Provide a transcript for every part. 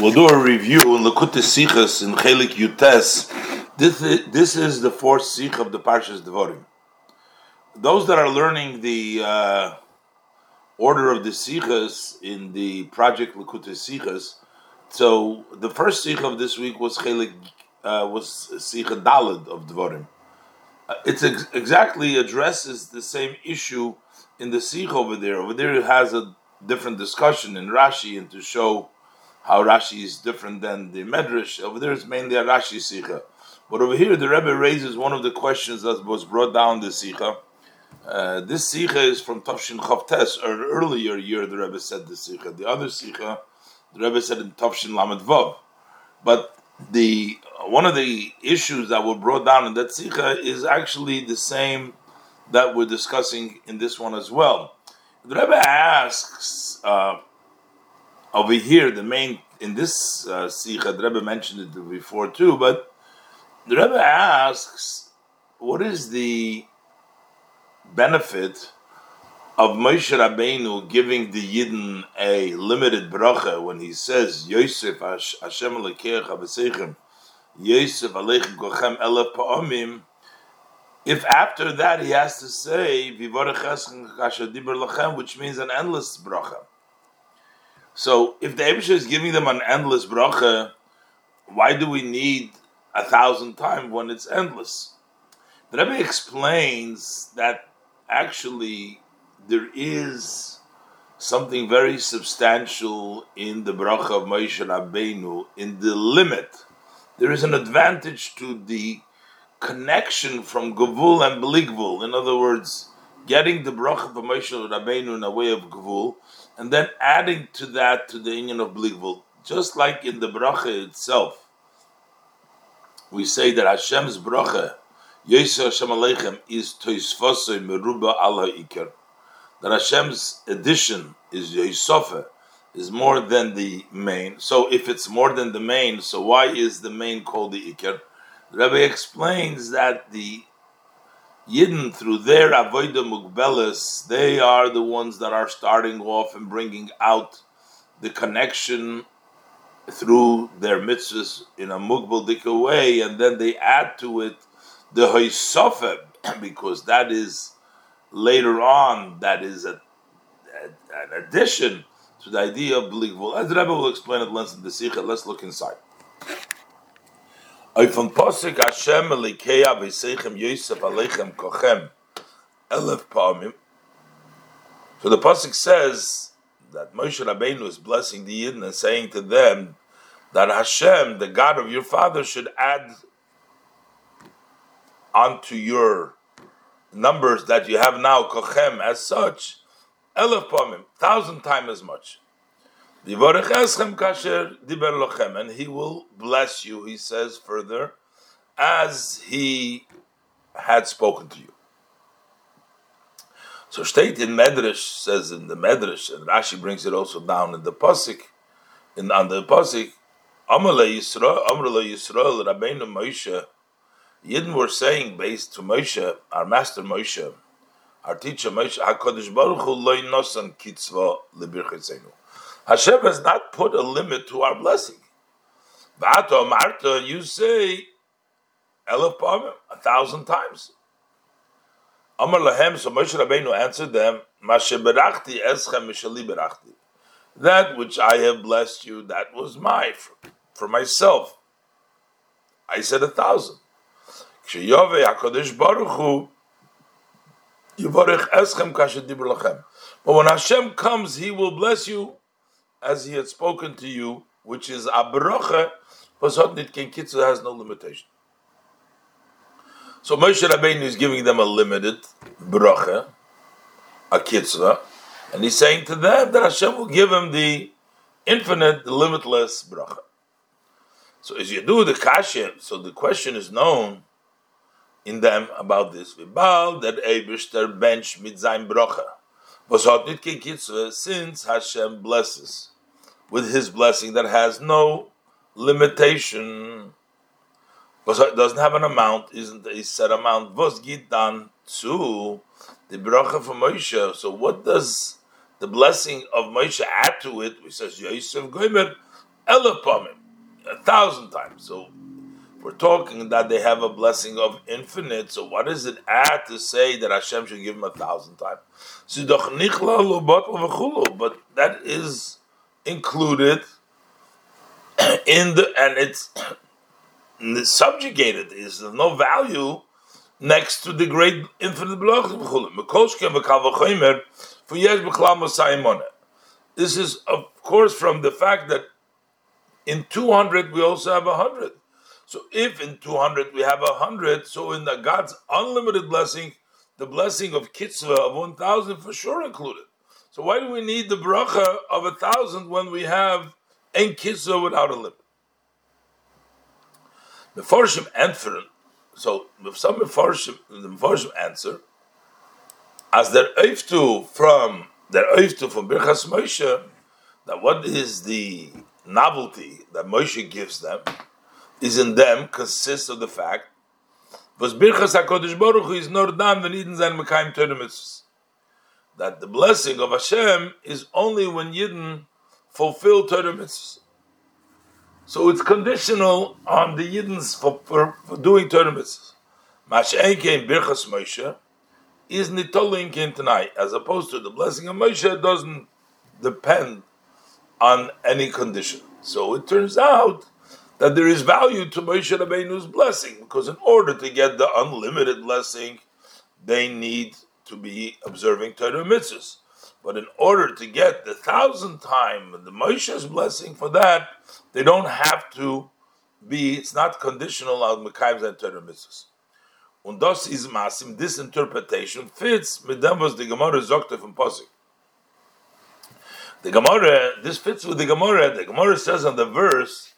We'll do a review in Lakut Sichas in Chelek Yutes. This is, this is the fourth Sich of the Parshas Devorim. Those that are learning the uh, order of the Sichas in the project Lakut Sichas, so the first Sich of this week was Chelek uh, was Sicha Dalad of Devorim. Uh, it ex- exactly addresses the same issue in the Sich over there. Over there, it has a different discussion in Rashi and to show how Rashi is different than the Medrash. Over there, it's mainly a Rashi Sikha. But over here, the Rebbe raises one of the questions that was brought down the Sikha. Uh, this Sikha is from Tafshin Chavtes, or an earlier year the Rebbe said the Sikha. The other Sikha, the Rebbe said in Tafshin Lamed Vav. But the one of the issues that were brought down in that Sikha is actually the same that we're discussing in this one as well. The Rebbe asks, uh, over here, the main in this uh, the Rebbe mentioned it before too, but the Rebbe asks, what is the benefit of Moshe Rabbeinu giving the Yidden a limited bracha when he says Yosef Hashem Alekeach Avasechem Yosef Aleichem Kochem Elef Pa'omim if after that he has to say Vivorech Eschen Kasher Diber Lachem which means an endless bracha so if the Abisha is giving them an endless bracha, why do we need a thousand times when it's endless? The Rebbe explains that actually there is something very substantial in the bracha of Moshe Rabbeinu in the limit. There is an advantage to the connection from Gavul and Bligvul. In other words, getting the bracha of Moshe Rabbeinu in a way of Gavul and then adding to that to the union of Bligvul, just like in the bracha itself, we say that Hashem's bracha, Yisrael Hashem Aleichem, is Toisfosei Meruba Allah Iker. That Hashem's addition is Yisofe, is more than the main. So if it's more than the main, so why is the main called the Iker? The Rebbe explains that the Yidden, through their avodah mugbelis, they are the ones that are starting off and bringing out the connection through their mitzvahs in a mugbal way, and then they add to it the hoisofeh, because that is later on, that is a, a, an addition to the idea of believable. As the Rebbe will explain it less in the Sikha, let's look inside. Posik Hashem elikeya v'seichem Yosef aleichem kochem elef pa'amim. So the posik says that Moshe Rabbeinu is blessing the Yidden and saying to them that Hashem, the God of your father, should add onto your numbers that you have now kochem as such elef pa'amim, thousand times as much. And he will bless you, he says further, as he had spoken to you. So state in Medrash says in the Medrash, and Rashi brings it also down in the Pasik, in on the Pasik, Amale Yisrael, Amrele Yisrael, Rabbeinu Moshe, Yidden were saying based to Moshe, our master Moshe, our teacher Moshe, HaKadosh Baruch Hu loy nosan kitzva lebirchetzenu. Hashem has not put a limit to our blessing. V'ato Marta, you say elef pamim a thousand times. Amar lahem, so Moshe Rabbeinu answered them, Mashe berachti eschem mishali berachti. That which I have blessed you, that was my for, for myself. I said a thousand. Ksheyove Hakadosh Baruch Hu eschem kasher lachem. But when Hashem comes, He will bless you as he had spoken to you, which is abrocha, nit ken kitzur has no limitation. So Moshe Rabbeinu is giving them a limited bracha, a kitzvah, and he's saying to them that Hashem will give him the infinite, the limitless bracha. So as you do the kasha, so the question is known in them about this. Vibal that Eibishter bench mit sein bracha. Was hat nit ken kitzvah since Hashem blesses with his blessing that has no limitation. It doesn't have an amount, isn't a set amount. Was done to the bracha from Moshe. So what does the blessing of Moshe add to it? He says Yosef Gomer elapamim, a thousand times. So we're talking that they have a blessing of infinite. So what does it add to say that Hashem should give him a thousand times? But that is included in the and it's subjugated. Is of no value next to the great infinite This is of course from the fact that in 200 we also have 100. So if in 200 we have 100, so in the God's unlimited blessing, the blessing of kitzvah of 1,000 for sure included. So why do we need the bracha of a thousand when we have ein kitzvah without a limit? The Farshim answer, so some Farshim, the Farshim answer, as their oiftu from their oiftu from Birchas Moshe, that what is the novelty that Moshe gives them is in them consists of the fact was Birchas HaKadosh Baruch Hu is nor when Yidden sein Mekayim Torah That the blessing of Hashem is only when Yidden fulfill Torah mitzvahs. So it's conditional on the Yiddens for, for, for doing Torah mitzvahs. Masha'en came Birchas Moshe is nitolin came tonight, as opposed to the blessing of Moshe doesn't depend on any condition. So it turns out that there is value to Moshe Rabbeinu's blessing, because in order to get the unlimited blessing, they need to be observing Torah mitzvahs. But in order to get the thousand time the Moshe's blessing for that, they don't have to be. It's not conditional on Mekayim and Torah mitzvahs. Und das is masim. This interpretation fits them was the Gemara Zokta from Posik. The Gemara, this fits with the Gemara. The Gemara says on the verse,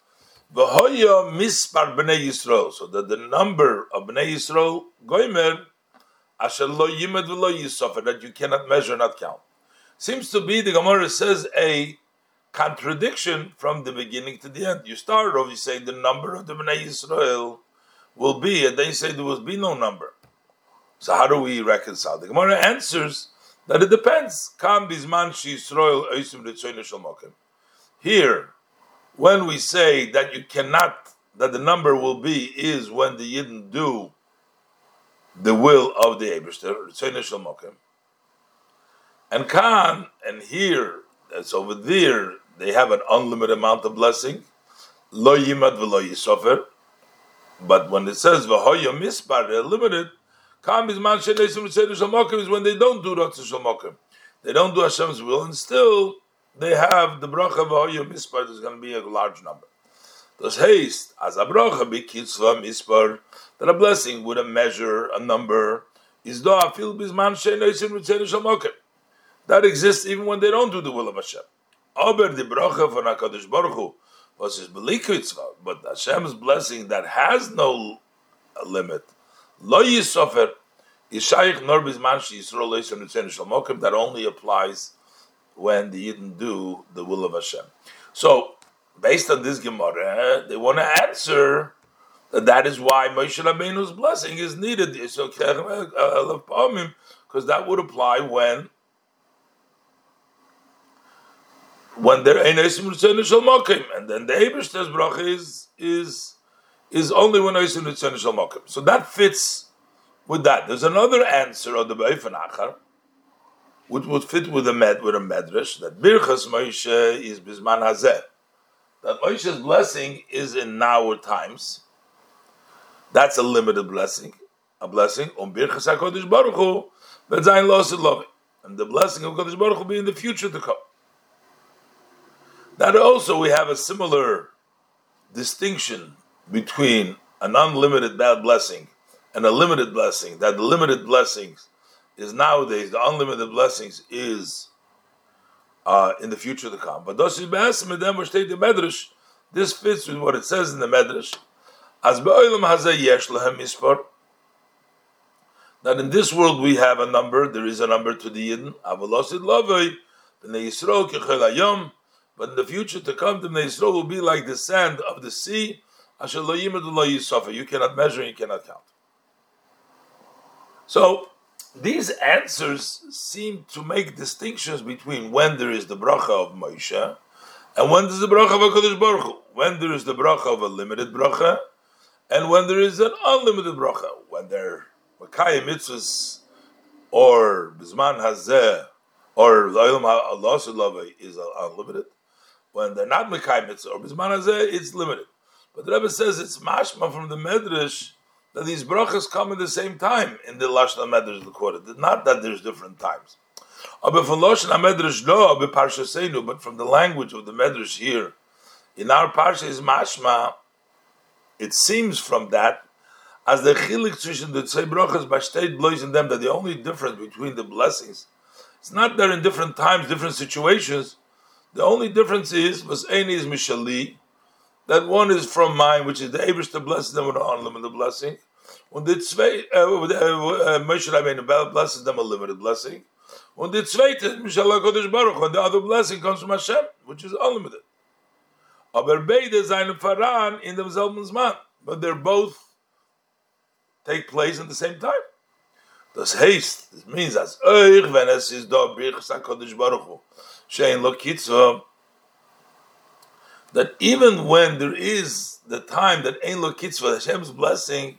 "V'hoya mispar bnei Yisrael," so that the number of bnei Yisrael goimer that you cannot measure, not count. Seems to be the Gemara says a contradiction from the beginning to the end. You start off, you say the number of the bnei Yisrael will be, and then you say there will be no number. So how do we reconcile? The Gemara answers that it depends. Here, when we say that you cannot, that the number will be, is when the Yidden do the will of the Eberster, and Khan, and here, that's over there, they have an unlimited amount of blessing. Lo yimad v'lo yisofer. But when it says v'hoya mispar, they're limited. Kam is man shenesim shalmokim is when they don't do Ratzah shalmokim. They don't do Hashem's will, and still they have the bracha v'hoya mispar. There's going to be a large number. Does haste as a bracha be kitzvah mispar that a blessing with a measure, a number is bisman. That exists even when they don't do the will of Hashem. Aber the bracha von Hakadosh Baruch Hu was his belikitzvah, but Hashem's blessing that has no limit Lo yisofer yishayich nor bizman sheyisrael leisem nitzen shalmokim. That only applies when the Yidden do the will of Hashem. So, based on this Gemara, they want to answer that is why Moshe Rabbeinu's blessing is needed. because uh, that would apply when when there ain't Eisim Shalmokim, and then the Ebershter's bracha is is is only when Oisim Nitzon Shal So that fits with that. There's another answer of the Be'ifan Achar, which would fit with a med with a medrash that Birchas Moshe is Bisman Hazeh. That Moshe's blessing is in now times. That's a limited blessing, a blessing. Um Birchas Hakodesh Baruch Hu, Zayin Losid Lovi, and the blessing of Kodesh Baruch Hu be in the future to come. That also we have a similar distinction between an unlimited bad blessing and a limited blessing, that the limited blessings is nowadays, the unlimited blessings is uh, in the future to come. But this fits with what it says in the Medrash. As that in this world we have a number, there is a number to the Yidden. But in the future to come, the Yisrael will be like the sand of the sea you cannot measure, you cannot count. So these answers seem to make distinctions between when there is the bracha of Moshe And when does the bracha of HaKadosh Baruch Hu? When there is the bracha of a limited bracha, and when there is an unlimited bracha. When there are mitzvahs, or bisman Hazeh, or Olam Allah is unlimited. When they're not Makaya mitzvah, or bisman Hazeh, it's limited. But the Rebbe says it's mashma from the Medrash that these brachas come at the same time in the Lashon Medrash recorded. Not that there's different times. But from the language of the Medrash here, in our parsha is mashma. It seems from that as the chilik zwischen the zwei brachas by state in them that the only difference between the blessings it's not that in different times, different situations. The only difference is was is mishali that one is from mine, which is the Abish to bless them with an unlimited blessing. When the Tzvei, uh, uh, uh, Moshe Rabbeinu blesses them a limited blessing. When the Tzvei, Mishallah Baruch, when the other blessing comes from Hashem, which is unlimited. Aber beide seine Faran in demselben Zman. But they're both take place at the same time. Das heißt, this means as euch, wenn es ist da Birchs HaKadosh Baruch Hu, shein lo kitzo, that even when there is the time that Ein Lo Kitzvah, Hashem's blessing,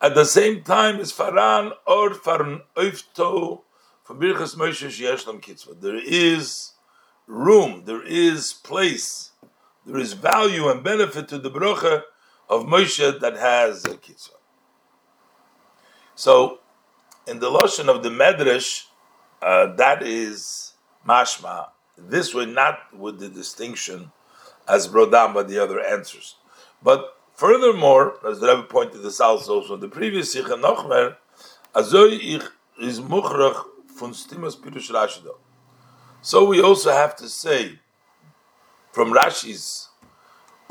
at the same time is Faran or Faran Oifto from Birchas Moshe Sheyeshlam Kitzvah. There is room, there is place, there is value and benefit to the bracha of Moshe that has a Kitzvah. So, in the Lashon of the Medrash, uh, that is mashma. This way, not with the distinction as brought down by the other answers. But furthermore, as the Rebbe pointed this out also in the previous Sikha Nochmer, Azoi ich is muchrach von stimas pirush So we also have to say, from Rashi's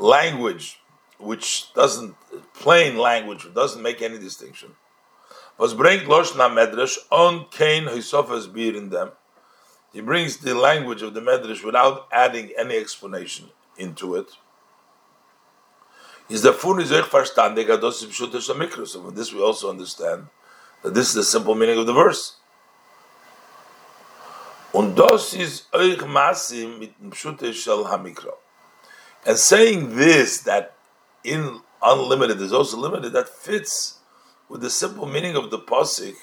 language, which doesn't, plain language, doesn't make any distinction, was bring Loshna Medrash on Kain Hisofas beer in them. He brings the language of the Medrash without adding any explanation into it. Is the fun is verstandig ados pshutesh mikros. So from this we also understand that this is the simple meaning of the verse. Und das ist euch masim mit pshutesh shel hamikro. And saying this that in unlimited is also limited that fits with the simple meaning of the pasuk,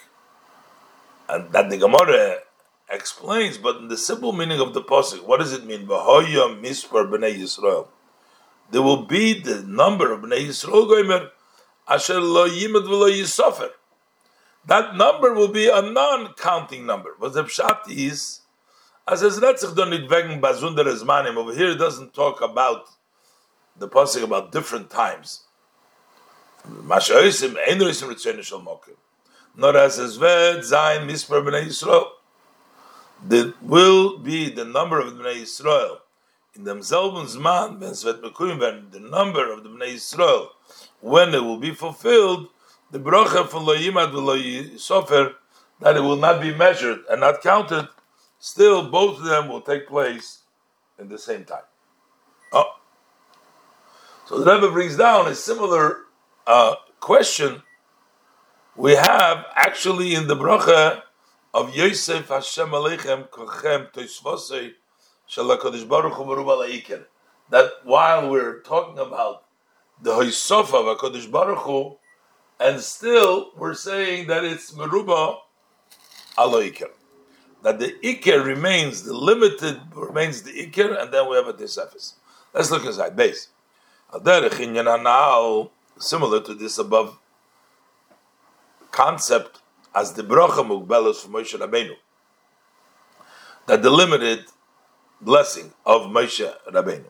and that the Gemara explains, but in the simple meaning of the pasuk, what does it mean? V'hoya mispar b'nei Yisrael. There will be the number of b'nei Yisrael goymer asher lo yimad v'lo yisofer. That number will be a non-counting number. What the pshat is, as es retzich don nit wegen bazunder zmanim. Over here, it doesn't talk about the pasuk about different times. Mashoisim einroisim ritzenu shel mokim. Nor as es ved zayin mispar b'nei Yisrael there will be the number of Bnei Yisrael in themselves man when the number of the Bnei Yisrael when it will be fulfilled the bracha for lo yimad lo sofer that it will not be measured and not counted still both of them will take place in the same time. Oh. So the Rebbe brings down a similar uh, question we have actually in the bracha of Yosef Hashem Aleichem Kochem Toisvosei Shalakadosh Baruch Hu Meruba That while we're talking about the Hoisof of Hakadosh Baruch Hu, and still we're saying that it's Meruba Aloiker. That the Iker remains the limited remains the Iker, and then we have a Tesefis. Let's look inside base. Similar to this above concept as the bracha mugbelos from Moshe Rabbeinu. That the limited blessing of Moshe Rabbeinu.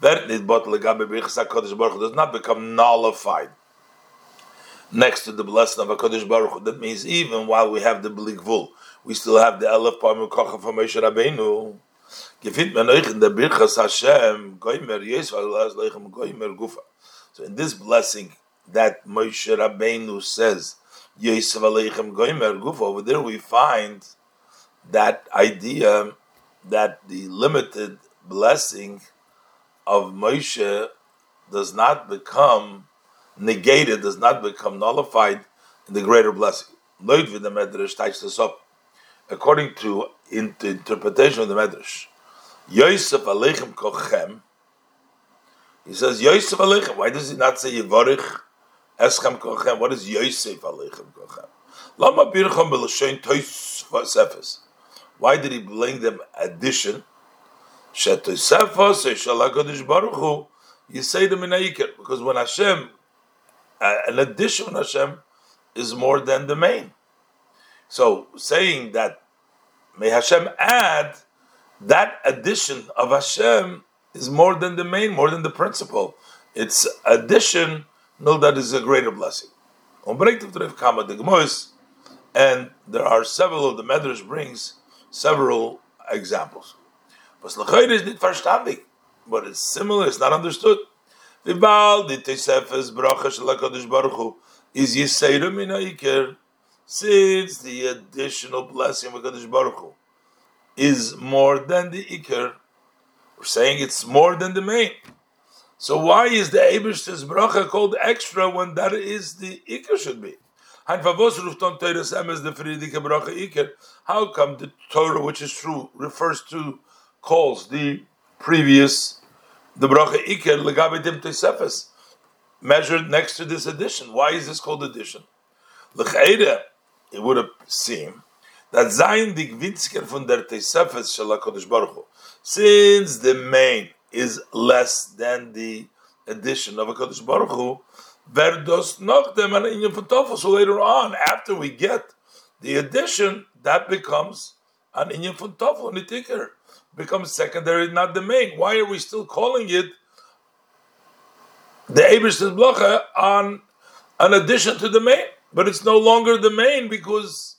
That does not become nullified next to the blessing of HaKadosh Baruch Hu. That means even while we have the Blikvul, we still have the Elef Pamim Kocha from Moshe Rabbeinu. Gefit man euch in der Birchas Hashem, goimer Yesu Allah leichem goimer gufa. So in this blessing that Moshe Rabbeinu says, Yosef Aleichem Goimer Guf, over there we find that idea that the limited blessing of Moshe does not become negated, does not become nullified in the greater blessing. According to in the interpretation of the Medrash, Yosef Aleichem Kochem. He says Yosef Aleichem. Why does he not say Yivarich Eschem Kochem? What is Yosef Aleichem Kochem? Lama Bircham Belashain Tois Sefes. Why did he bring them addition? Shetosefos Shalakadish Baruch Hu. You say them in Aikir because when Hashem, an addition Hashem is more than the main. So saying that may Hashem add that addition of Hashem is more than the main, more than the principle. It's addition, no, that is a greater blessing. And there are several of the Medrash brings several examples. But it's similar, it's not understood. Is Yisayra since the additional blessing of Hakadosh Baruch Hu is more than the ikr. We're saying it's more than the main. So why is the Ebersh's bracha called extra when that is the ikr should be? How come the Torah, which is true, refers to calls the previous the bracha ikr legabedim measured next to this addition? Why is this called addition? It would seem that Zayin Gwinsker von der Tesefes Shel Baruch Hu, since the main is less than the addition of a Kodesh Baruch Hu, verdos noch dem an inyan von So later on, after we get the addition, that becomes an inyan von Tofel, Nitikir, becomes secondary, not the main. Why are we still calling it the Eberstein Blocha on an addition to the main? But it's no longer the main because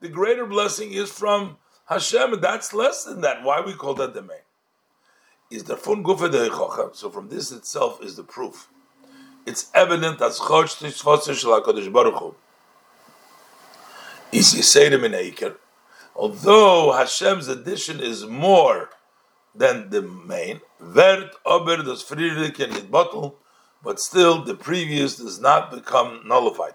the greater blessing is from Hashem, and that's less than that. Why we call that the main? Is the fun gufa de So from this itself is the proof. It's evident as chotch tishvotzer shel Hakadosh. Is Yisayim in Eiker. Although Hashem's addition is more than the main, vert ober das bottle, but still the previous does not become nullified.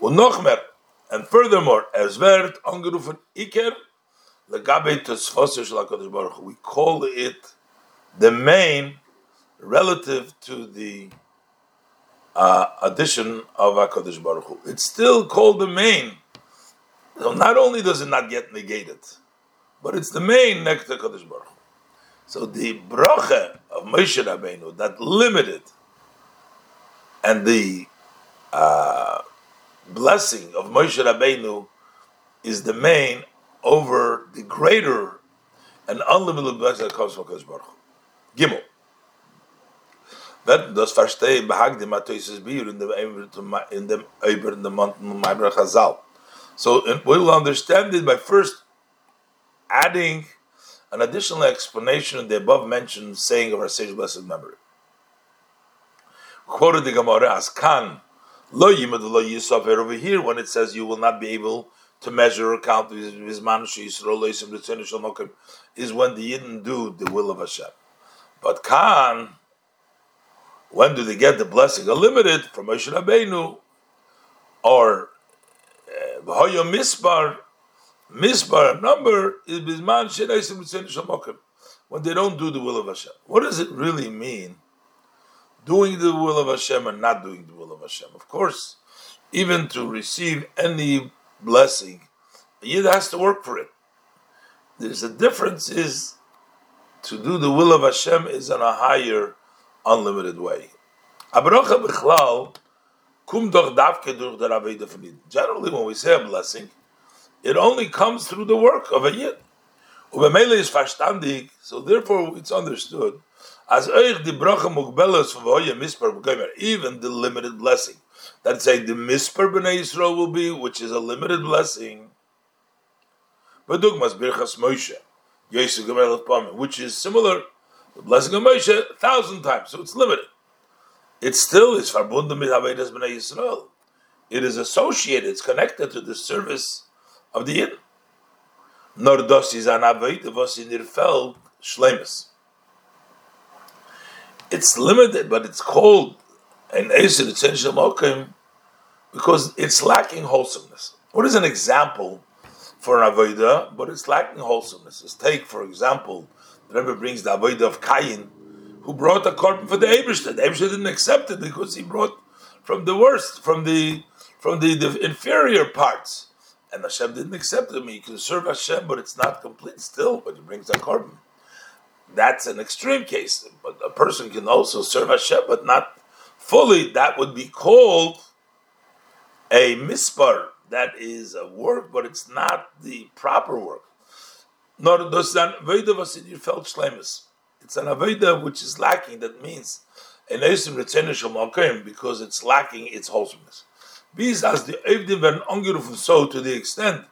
And furthermore, as vert angerufen iker legabe tosfoser shel Hakadosh Baruch We call it the main relative to the uh, addition of Hakadosh Baruch Hu. It's still called the main. So not only does it not get negated, but it's the main next to Hakadosh Baruch Hu. So the bracha of Moshe Rabbeinu that limited and the uh, blessing of Moshe Rabbeinu is the main over the greater and unlimited blessing that comes from Kodesh Baruch Gimel. Wenn das verstehen, behagt dem Atoises Bier in dem in dem Eiber in dem Mountain Maiber Chazal. So we'll understand it by first adding an additional explanation of the above mentioned saying of our sage blessed memory. Quoted the Gemara as Khan Lo yimad lo yisaf over here when it says you will not be able to measure or count is when the Yidden do the will of Hashem. But Khan, when do they get the blessing? A limited from Moshe Rabbeinu or V'hoyo uh, Misbar, Misbar number is Bizman Shenaisim Ritzein when they don't do the will of Hashem. What does it really mean? Doing the will of Hashem and not doing the will of Hashem. Of course, even to receive any blessing, the Yid has to work for it. There's a difference is to do the will of Hashem is in a higher, unlimited way. Generally, when we say a blessing, it only comes through the work of a Yid. So therefore, it's understood as euch die bracha mugbelas von hoye mispar b'gomer, even the limited blessing. That's saying the mispar b'nei Yisrael will be, which is a limited blessing. B'dugmas birchas Moshe, Yosef Gomer Pamim, which is similar, the blessing of Moshe, a thousand times, so it's limited. It still is verbunden mit Havedas b'nei Yisrael. It is associated, it's connected to the service of the Yid. Nor dos is an Aveda, was in ihr Feld, Shlemus it's limited, but it's called an Eser Essential Mokim because it's lacking wholesomeness. What is an example for an Avodah, but it's lacking wholesomeness? Let's take, for example, The Rebbe brings the avoid of Cain, who brought a korban for the Ebershter. The Ebershter didn't accept it because he brought from the worst, from the from the, the inferior parts. And Hashem didn't accept him. He can serve Hashem, but it's not complete still, but he brings a korban. That's an extreme case. But a person can also serve Hashem, but not fully. That would be called a mispar. That is a work, but it's not the proper work. Nor does an Veda Vasidir felt shlemus. It's an Aveda which is lacking. That means an Esim Retzenish because it's lacking its wholesomeness. These as the Evdim werden angerufen so to the extent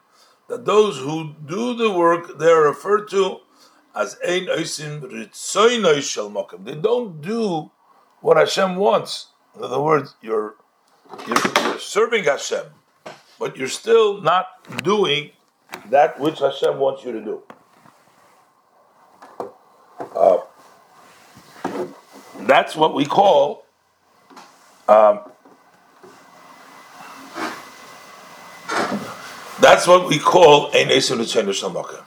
that those who do the work they are referred to as ein oisim ritzoinoi shel mokem. They don't do what Hashem wants. In other words, you're, you're, you're serving Hashem, but you're still not doing that which Hashem wants you to do. Uh, that's what we call um, that's what we call ritzoinoi shel mokem.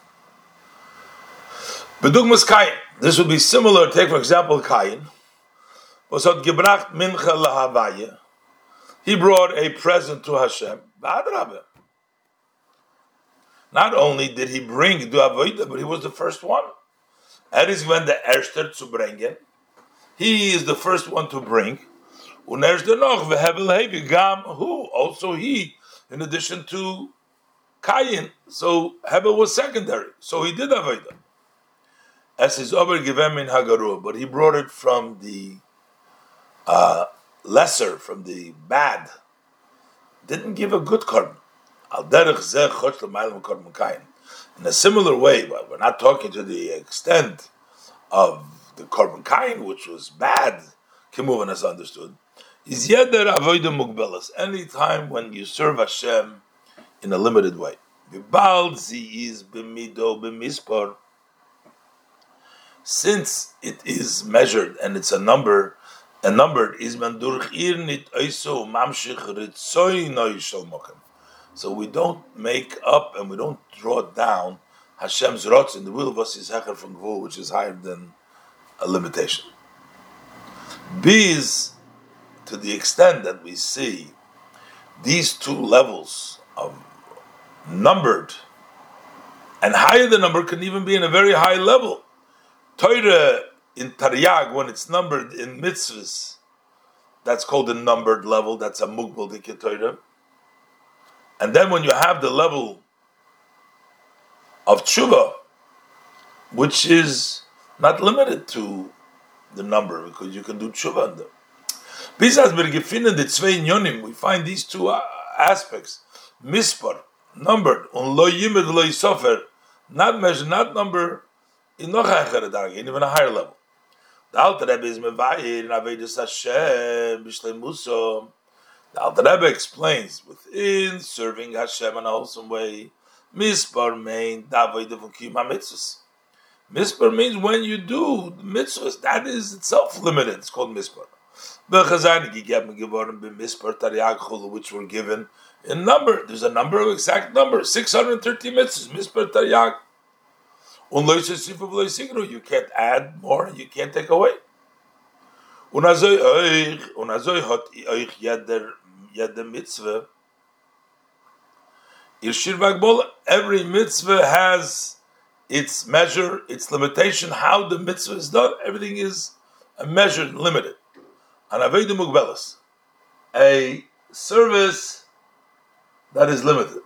Bedugmas Kain. This would be similar. Take for example Kain. Was hat gebracht mincha lahavaye. He brought a present to Hashem. Not only did he bring du avoida, but he was the first one. Er is when the erster zu bringen. He is the first one to bring. Who also he in addition to Kain. So Hebel was secondary. So he did avoida as his over givem in Hagaru, but he brought it from the uh, lesser, from the bad. Didn't give a good korban. In a similar way, but we're not talking to the extent of the korban which was bad. Kimuvan has understood. Is yeder avoidum mugbelas. Any time when you serve Hashem in a limited way. Bibal zi is b'mido b'mispor since it is measured and it's a number, a numbered is So we don't make up and we don't draw down Hashem's rotz in the will of us is hecher from Gvul, which is higher than a limitation. B is to the extent that we see these two levels of numbered and higher the number can even be in a very high level. Torah in Taryag, when it's numbered in mitzvahs, that's called a numbered level, that's a mugbal dikya Torah. And then when you have the level of tshuva, which is not limited to the number, because you can do tshuva on them. The we find these two uh, aspects, mispar, numbered, on lo yimid lo yisofer, not measured, not number, in noch ein Darge, in even a higher level. The Alter Rebbe in Hashem, Rebbe explains, within serving Hashem in a wholesome way, Mispar main Davoid of Kim HaMitzvahs. Mispar means when you do the mitzvahs, that is itself limited. It's called Mispar. Which were given in number. There's a number of exact number, 630 mitzvahs, Mispar Taryag. You can't add more, you can't take away. Every mitzvah has its measure, its limitation, how the mitzvah is done. Everything is measured, limited. A service that is limited.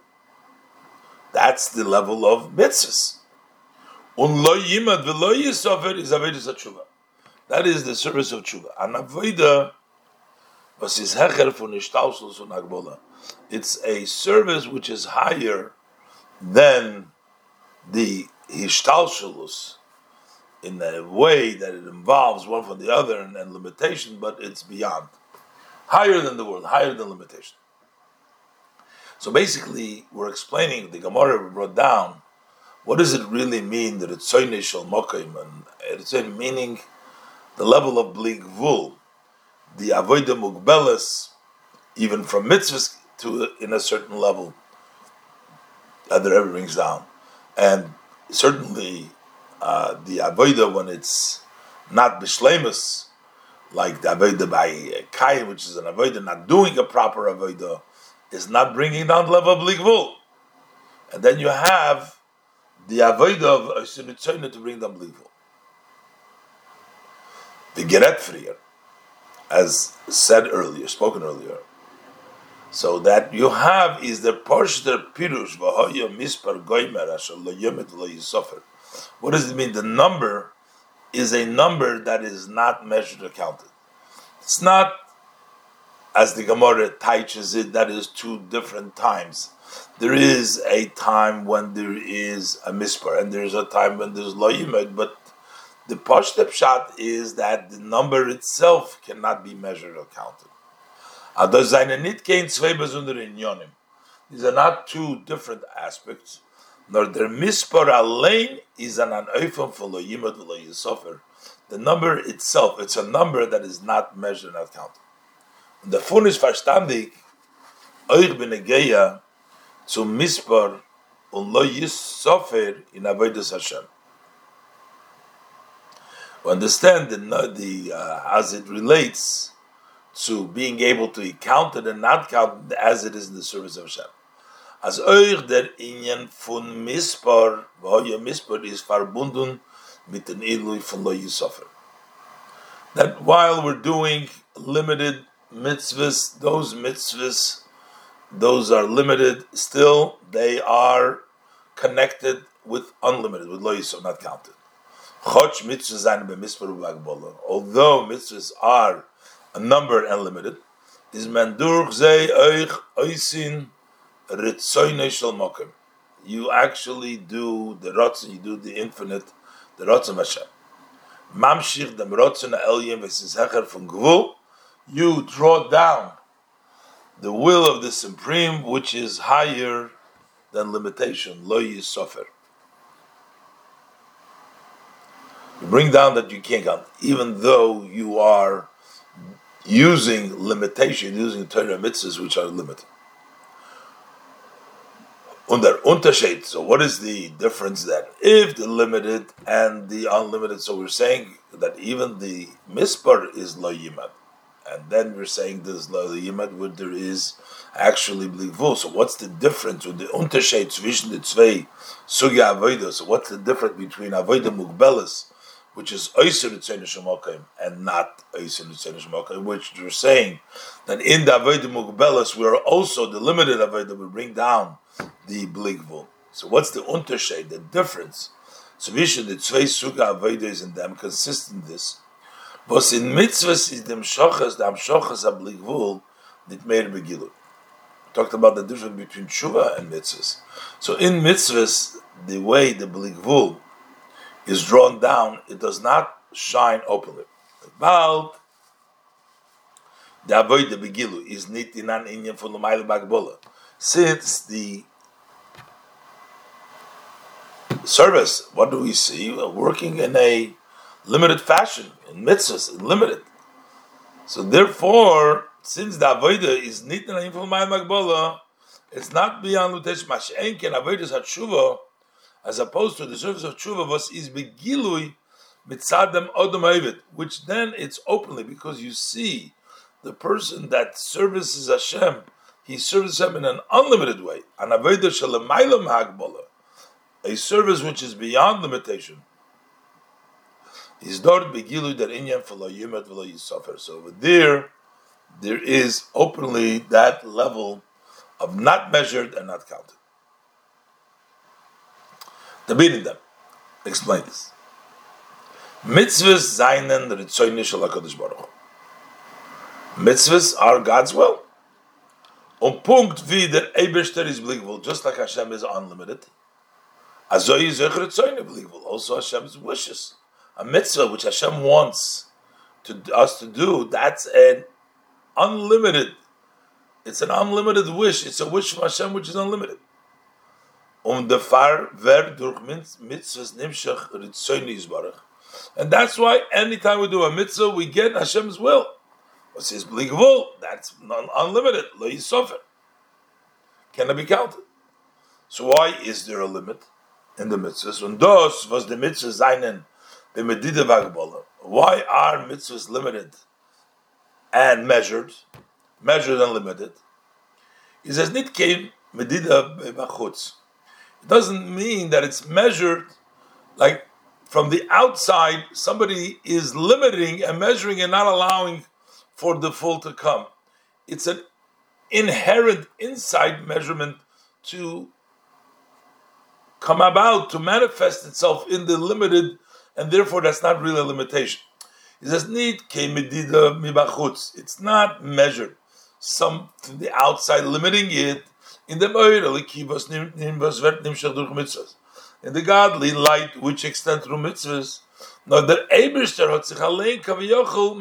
That's the level of mitzvahs. That is the service of tshuva. An aveda was is hecher von ishtalshus un agbola. It's a service which is higher than the ishtalshus in a way that it involves one from the other and, and limitation, but it's beyond. Higher than the world, higher than limitation. So basically, we're explaining the Gemara we brought down what does it really mean that it's shel mokim and it's meaning the level of bligvul, the avodah mugbeles, even from mitzvahs to in a certain level that Rebbe brings down, and certainly uh, the avodah when it's not bishlemus, like the avodah by kain, which is an avodah not doing a proper avodah, is not bringing down the level of bligvul. And then you have the avodah of Oisimitzayna to bring them bligvul. The geret frier, as said earlier, spoken earlier. So that you have is the Porshter Pirush Vahoya Mispar Goimer Lo What does it mean? The number is a number that is not measured or counted. It's not as the Gemara teaches it, that is two different times. There is a time when there is a mispar, and there is a time when there's lo but the poshtep shot is that the number itself cannot be measured or counted. These are not two different aspects. Nor der mispar allein is an anoifam for lo yimad lo yisofer. The number itself, it's a number that is not measured, not counted. Und davon ist verstandig, euch bin zu Mispar und lo in avodas Hashem. We understand the, the uh, as it relates to being able to count it and not count it as it is in the service of Hashem. As euch der Inyan von Mispar, ihr Mispar ist verbunden mit den Ilui von Lo Yisofer. That while we're doing limited mitzvahs, those mitzvahs, those are limited, still they are connected with unlimited, with Lo Yisofer, not counted. Although mitzvahs are a number and limited, is mandurch euch oisin. You actually do the rotzen, you do the infinite, the rotzen Hashem. Mamshich dem rotzen elyon v'sizecher from gvul. You draw down the will of the supreme, which is higher than limitation. Lo yisofer. You bring down that you can't count, even though you are using limitation, using Torah mitzvahs which are limited. Under Unterschied. So, what is the difference then? If the limited and the unlimited, so we're saying that even the mispar is lo yimad, and then we're saying there's lo yimad where there is actually bligvul. Oh, so, what's the difference with the Unterschied zwischen the zwei sugya avodah? So, what's the difference between avodah mugbelis which is Oiser Ritzayin and not Oiser Ritzayin which we're saying that in the Avodah Mugbelas we are also the limited Avodah we bring down the Bligvul. So what's the Unterschied, the difference? So we the zwei Suga Avodah is in them consistent in this. Was in mitzvahs is dem shochas, the amshochas abligvul, nit meir begilu. Talked about the difference between tshuva and mitzvahs. So in mitzvahs, the way the bligvul is drawn down, it does not shine openly. But the avoid the begilu is nit in an inyan the mile bagbola. Since the service, what do we see? Working in a limited fashion, in mitzvahs, limited. So therefore, since the avoida is nit in an inyan from the mile bagbola, it's not beyond lutesh mashenken avoidus hatshuva as opposed to the service of tshuva was is begilui mitzadem odom which then it's openly because you see the person that services Hashem, he serves Hashem in an unlimited way, an avodah shalamaylam hagbola, a service which is beyond limitation. So over there, there is openly that level of not measured and not counted. The meaning them. Explain this. Mitzvahs seinen Ritzoyne Shel Baruch Mitzvahs are God's will. On Punkt wie der Eberster is believable, just like Hashem is unlimited. Azoy is Ritzoyne believable. Also Hashem's wishes. A mitzvah which Hashem wants to us to do, that's an unlimited. It's an unlimited wish. It's a wish from Hashem which is unlimited. um. And that's why anytime we do a mitzvah, we get Hashem's will. What's his believable? That's unlimited. Lo it be counted? So why is there a limit? in the mitzvahs. And those was the mitzvahs seinen the medida vagbola. Why are mitzvahs limited and measured, measured and limited? He says nit came medida bachutz. It doesn't mean that it's measured like from the outside. Somebody is limiting and measuring and not allowing for the full to come. It's an inherent inside measurement to come about, to manifest itself in the limited, and therefore that's not really a limitation. He says, Need It's not measured. Some from the outside limiting it in the in the godly light which extend through mitzvahs. Now the Eberster hat sich allein kaviyachol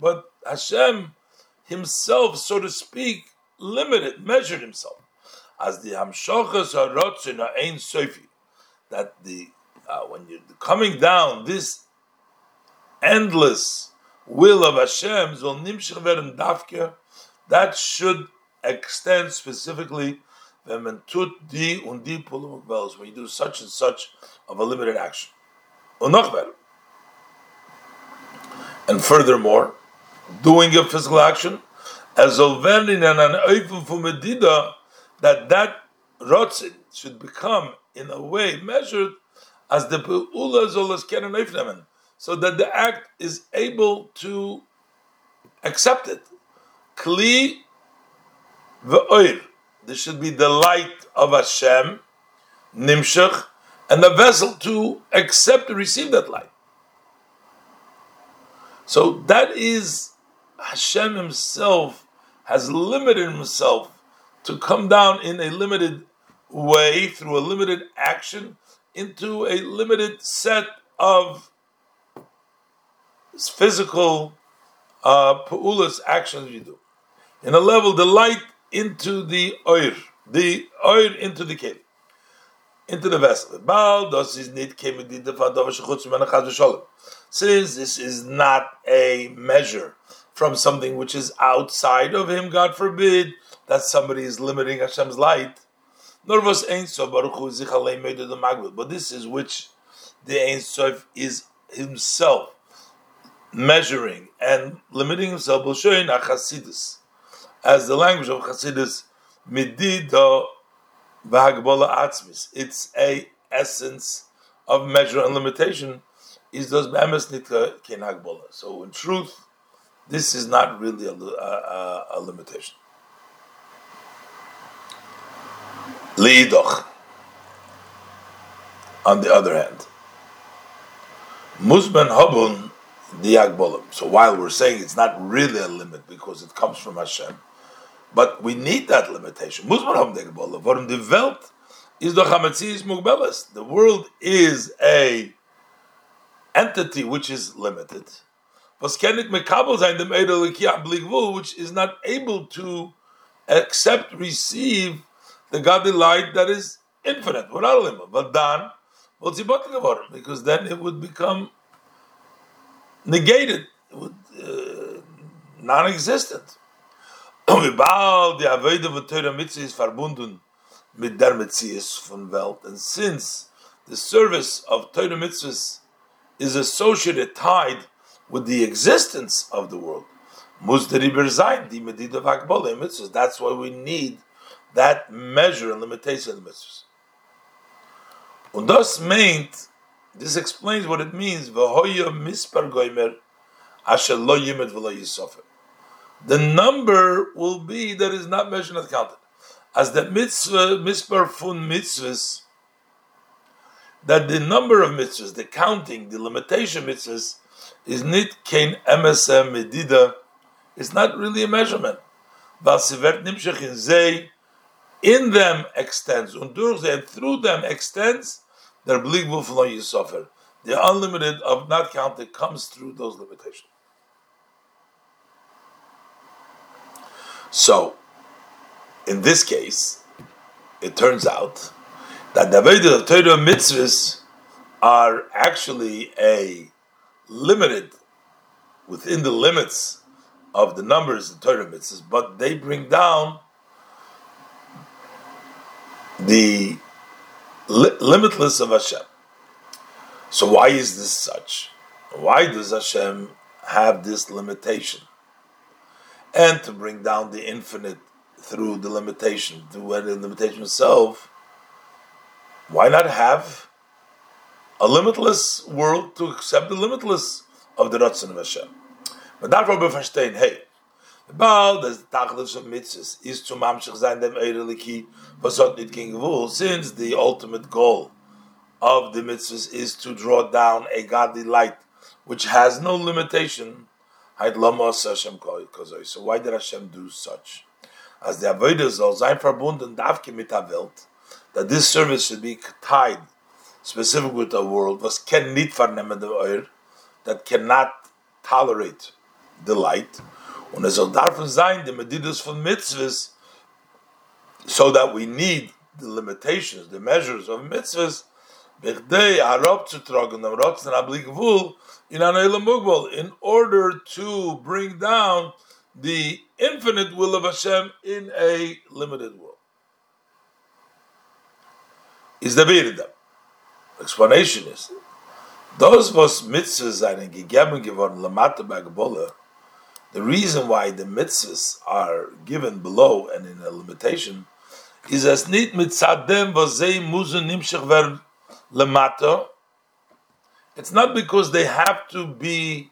but Hashem himself, so to speak, limited, measured himself. As the Hamshachas Harotzin Ein Sofi, that the uh, when you're coming down, this endless will of Hashem, that should extend specifically when you do such and such of a limited action. And furthermore, doing a physical action, as Olvenin and an Eifel for Medida, that that rotzin should become in a way measured as the Pe'ula Zolas Eifnemen, so that the act is able to accept it. Kli ve'oir. There should be the light of Hashem, Nimshach, and the vessel to accept and receive that light. So that is Hashem Himself has limited Himself to come down in a limited way through a limited action into a limited set of physical uh, actions you do. In a level, the light into the oil, the oil into the cave, into the vessel. Since this is not a measure from something which is outside of him, God forbid, that somebody is limiting Hashem's light. But this is which the Ein Sof is himself measuring and limiting himself. B'shoyin Achasidus, As the language of Chassidus, midido v'hagbola atzmis. It's a essence of measure and limitation. Is those be'emes nitka ken hagbola. So in truth, this is not really a, a, a limitation. Liidoch. On the other hand, Musban Habun Diagbolim. So while we're saying it's not really a limit because it comes from Hashem, but we need that limitation. Musban Habun Diagbolim. What the Welt is the Chametzi's Mugbeles. The world is a entity which is limited was kenit mekabel sein dem Eidel which is not able to accept, receive the godly light that is infinite, without a limit. But about? Because then it would become negated, it would, uh, non-existent. Mit der von Welt. And since the service of Teure Mitzvahs is associated, tied with the existence of the world. That's why we need that measure and limitation of the mitzvahs. Und das meint, this explains what it means, mispar The number will be that is not measured and counted. As the mitzvah, mispar fun mitzvahs, that the number of mitzvahs, the counting, the limitation mitzvahs, is nit kein MSM medida, it's not really a measurement. Vasivert nimshach in zei, in them extends, und durch and through them extends, their bleak will flow you suffer. The unlimited of not counted comes through those limitations. So, in this case, it turns out that the Veda of Torah mitzvahs are actually a limited within the limits of the numbers in Torah mitzvahs, but they bring down the li- limitless of Hashem. So why is this such? Why does Hashem have this limitation? And to bring down the infinite through the limitation, through the limitation itself, why not have a limitless world to accept the limitless of the Ratzon of Hashem? But therefore we verstehen, hey, Baal, the Tachlis of Mitzvahs, is to mamshich sein dem Eireliki, was hat nicht gegen since the ultimate goal of the mitzvahs is to draw down a godly light which has no limitation. So why did Hashem do such? As the Avodah soll sein verbunden davke mit der that this service should be tied specific with the world, was ken nit vernehmen der Eir, that cannot tolerate the light, und es soll davon sein, the Medidus von Mitzvahs, so that we need the limitations, the measures of mitzvahs, in order to bring down the infinite will of Hashem in a limited world. Is the Birda. Explanation is those was mitzvahs are gegeben geworden lamata bagbola. The reason why the mitzvahs are given below and in a limitation is as nit mitzadem was ze muzen nimshach werden lemata, it's not because they have to be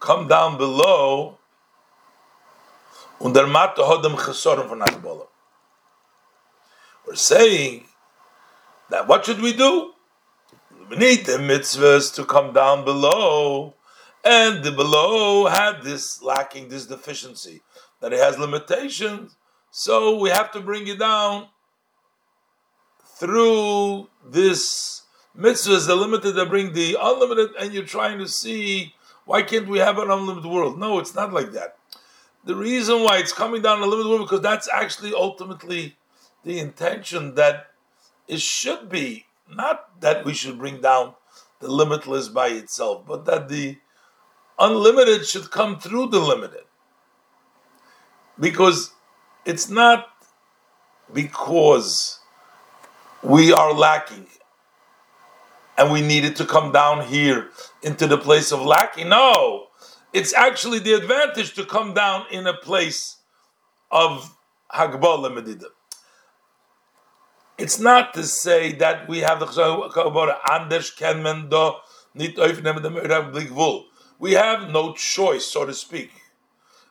come down below und der Mata hat dem Chesorim von Akbala. We're saying that what should we do? We need the mitzvahs to come down below, and the below had this lacking, this deficiency, that it has limitations, so we have to bring it down through this mitzvahs, the limited that bring the unlimited, and you're trying to see why can't we have an unlimited world? No, it's not like that. The reason why it's coming down a limited world because that's actually ultimately the intention that it should be not that we should bring down the limitless by itself, but that the unlimited should come through the limited. Because it's not because we are lacking and we needed to come down here into the place of lacking. No, it's actually the advantage to come down in a place of Hagbala Medida. It's not to say that we have the Anders Kenmen do We have no choice, so to speak.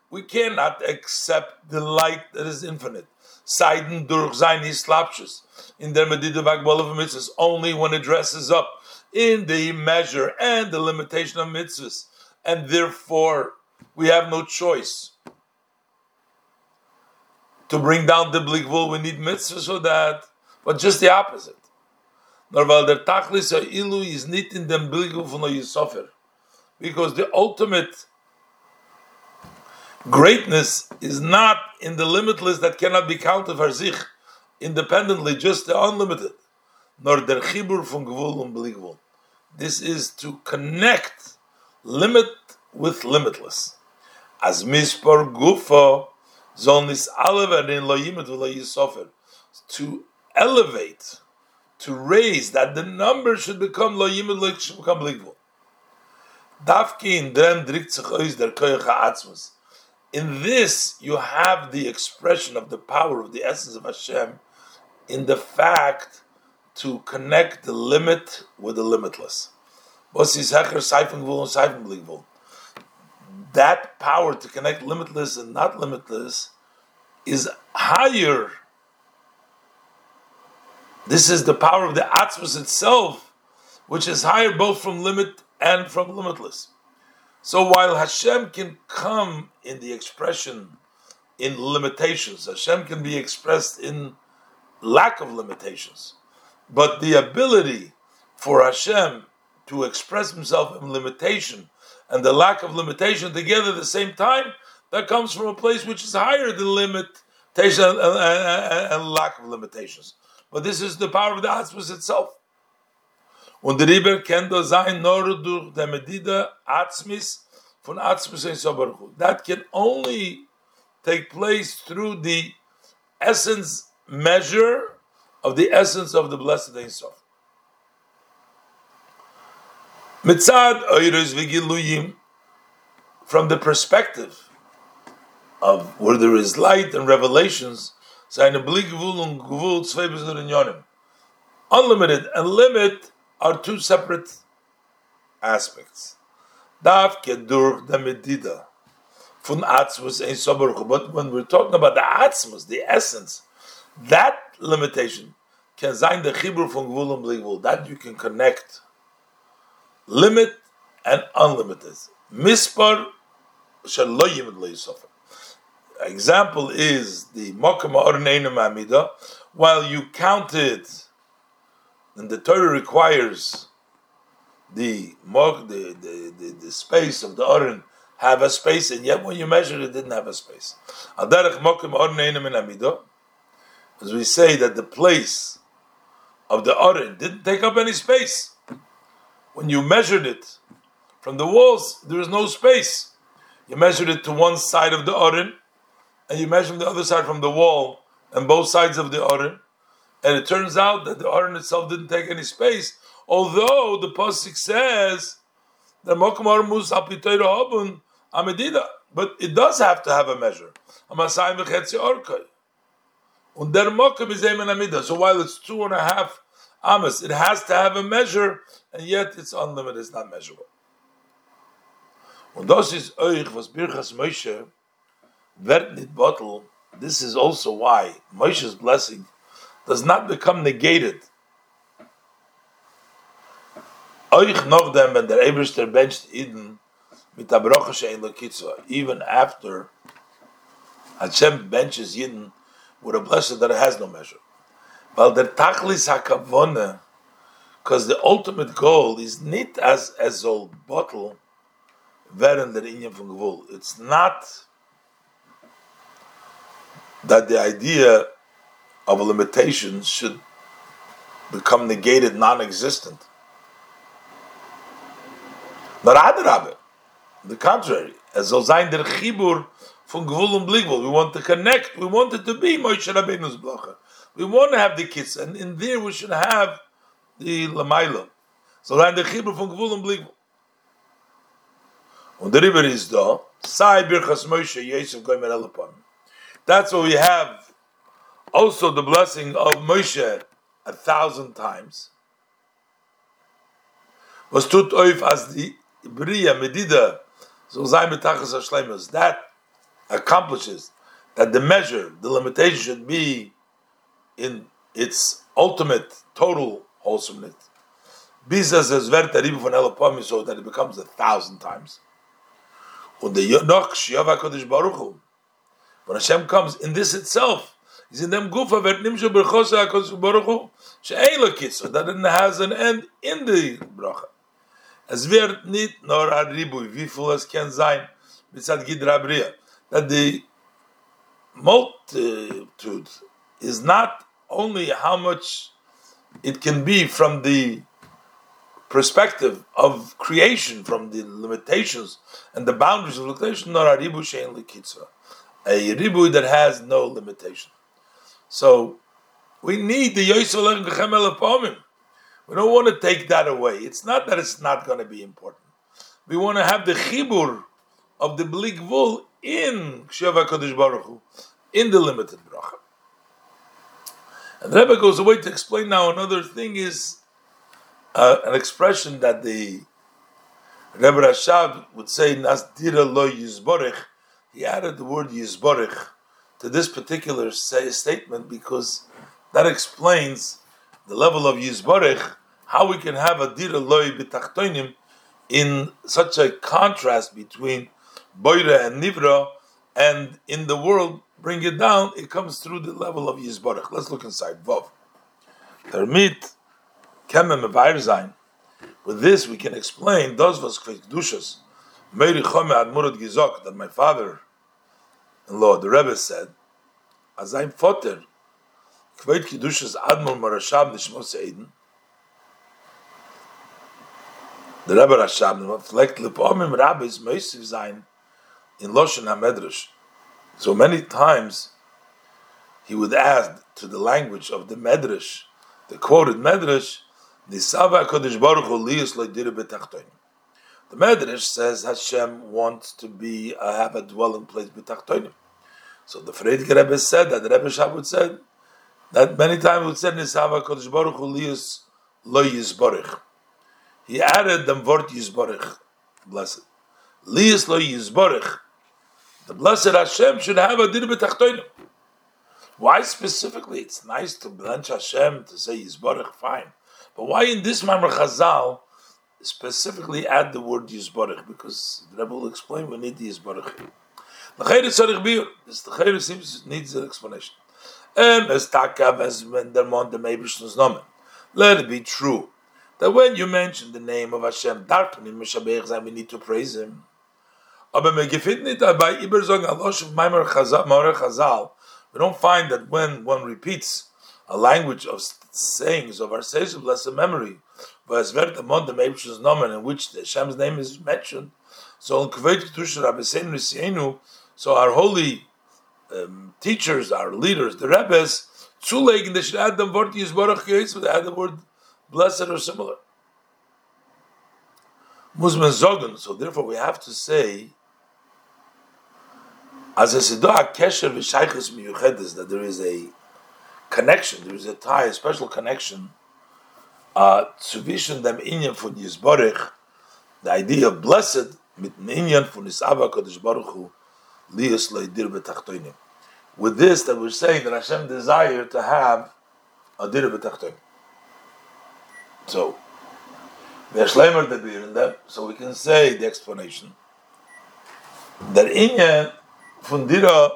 We cannot accept the light that is infinite. Seiden durch sein Hislapshus in der Medida Vagbal of mitzvahs only when it dresses up in the measure and the limitation of mitzvahs, and therefore we have no choice to bring down the blikvul. We need mitzvahs for that, but just the opposite. Nor der tachlis ilu is nit in dem blikvul von Yisofer, because the ultimate greatness is not in the limitless that cannot be counted for sich independently, just the unlimited. Nor der chibur von gvul und. This is to connect limit with limitless. As mispar gufa zonis alever in loyimit yisofer. To elevate, to raise, that the number should become loyimit should become. In. In this, you have the expression of the power of the essence of Hashem in the fact to connect the limit with the limitless. That power to connect limitless and not limitless is higher. This is the power of the Atzmus itself, which is higher both from limit and from limitless. So while Hashem can come in the expression in limitations, Hashem can be expressed in lack of limitations, but the ability for Hashem to express himself in limitation and the lack of limitation together at the same time, that comes from a place which is higher than limitation and, and, and lack of limitations. But this is the power of the Atzmus itself. Und der Riber kann da sein nur durch der Medida Atzmis von Atzmis ein Sobaruchu. That can only take place through the essence measure of the essence of the blessed Ein Sof. Mitzad Oiros Vigiluyim, from the perspective of where there is light and revelations, unlimited and limit are two separate aspects. Davke durch the medida von ein Sobaruch. But when we're talking about the Atzmus, the essence, that limitation can sein the Chibur von Gvul and That you can connect limit and unlimited. Mispar shall lo yimid Example is the Mokam Orneinu Amida. While you counted, and the Torah requires the the, the, the, the space of the Oren have a space, and yet when you measured it, didn't have a space. As we say that the place of the Oren didn't take up any space. When you measured it from the walls, there is no space. You measured it to one side of the Oren, and you measured the other side from the wall, and both sides of the Oren, and it turns out that the Oren itself didn't take any space, although the Pasuk says that Mokamar Mus Amedida, but it does have to have a measure. So while it's two and a half amas, it has to have a measure, and yet it's unlimited, it's not measurable. This is also why Moshe's blessing does not become negated. Euch noch dem, wenn der Eberster bencht Eden, mit der Broche shein lo even after Hashem benches Yidden with a blessing that has no measure. Well, the tachlis hakavone, because the ultimate goal is not as as old bottle, werden der inyan from gvul. It's not that the idea of a limitation should become negated, non-existent. Not adrabe. The contrary, as sein der Chibur von Gvul. We want to connect. We want it to be Moshe Rabbeinu's Blacha. We want to have the kids, and in there we should have the Lamaila. So sein der Chibur von Gvul und Bligvul. Und der River is da. Sai Birchas Moshe Yesef Goymer Elapon. That's what we have. Also the blessing of Moshe a thousand times. Was tut oif as the Bria Medida so Zayin B'tachas HaShlemus, that accomplishes that the measure, the limitation should be in its ultimate, total wholesomeness. Bizas es der Ribu von Elopami so that it becomes a thousand times. Und the Yonoch Shiava Kodesh Baruch Hu, when Hashem comes in this itself, is in them gufa wird nimshu berchosa that it has an end in the bracha. Wird wie viel es kann sein, hat Gidra Bria, that the multitude is not only how much it can be from the perspective of creation, from the limitations and the boundaries of limitation, nor a ribu shein a ribu that has no limitation. So we need the Yosef Lechem Gechem we don't want to take that away. It's not that it's not going to be important. We want to have the chibur of the blikvul in Sheva Kodesh Baruch Hu, in the limited bracha. And the Rebbe goes away to explain now another thing is uh, an expression that the Rebbe Rashab would say, Nasdira lo yizborich. He added the word yizborich to this particular say, statement because that explains the level of Yizborich, how we can have a dira loy b'tachtoinim in such a contrast between Boira and Nivra, and in the world, bring it down, it comes through the level of Yizborich. Let's look inside. Vov. Termit, kemem zayin. With this, we can explain those was kedushas. Meiri chome admurad gizok that my father-in-law, the Rebbe said, as I'm foter, Kveit Kedushas Admor Marashab Nishmos Eiden. Der Rebbe Rashab, der reflekt Lepom im Rabbis Meisiv sein in Loshen HaMedrash. So many times he would add to the language of the Medrash, the quoted Medrash, Nisava Kodesh Baruch Hu liyus lo betachtonim. The Medrash says Hashem wants to be uh, have a dwelling place betachtonim. So the Frierdiker Rebbe said that the Rebbe Shabbos said that many times would say Nisava Kodesh Baruch Hu liyus lo yizborich. He added the word yizborich, blessed. Liyus lo yizborich. The blessed Hashem should have a dir betachtonim. Why specifically? It's nice to bless Hashem to say yizborich, fine. But why in this Mamre Chazal specifically add the word Yisborich? Because the Rebbe will explain we need the Yisborich. The Chayre Tzarech Bir, this the Chayre seems needs an explanation. Let it be true that when you mention the name of Hashem, Darpanim Mishabech, we need to praise Him. We don't find that when one repeats a language of sayings of our sages of blessed memory, but among the Meibsh's nomen in which the Hashem's name is mentioned. So in Kavod Kedusha Rabbeinu Risienu, so our holy um, teachers, our leaders, the Rebbes, zulegen, they should add the word Yisborach Yisborach, they add the word blessed or similar. Musman Zogun, so therefore we have to say, as a Siddha Kesher V'Shaychus Miyuchedes, that there is a connection, there is a tie, a special connection uh, zwischen dem Inyan von Yisborich, the idea of blessed, mit dem Inyan von Yisava Kodesh Baruch Hu, liyas leidir betachtoinim. With this, that we're saying that Hashem desired to have a dir betachtoinim. So, there's Shleimer the in that, so we can say the explanation that Inyan von Dira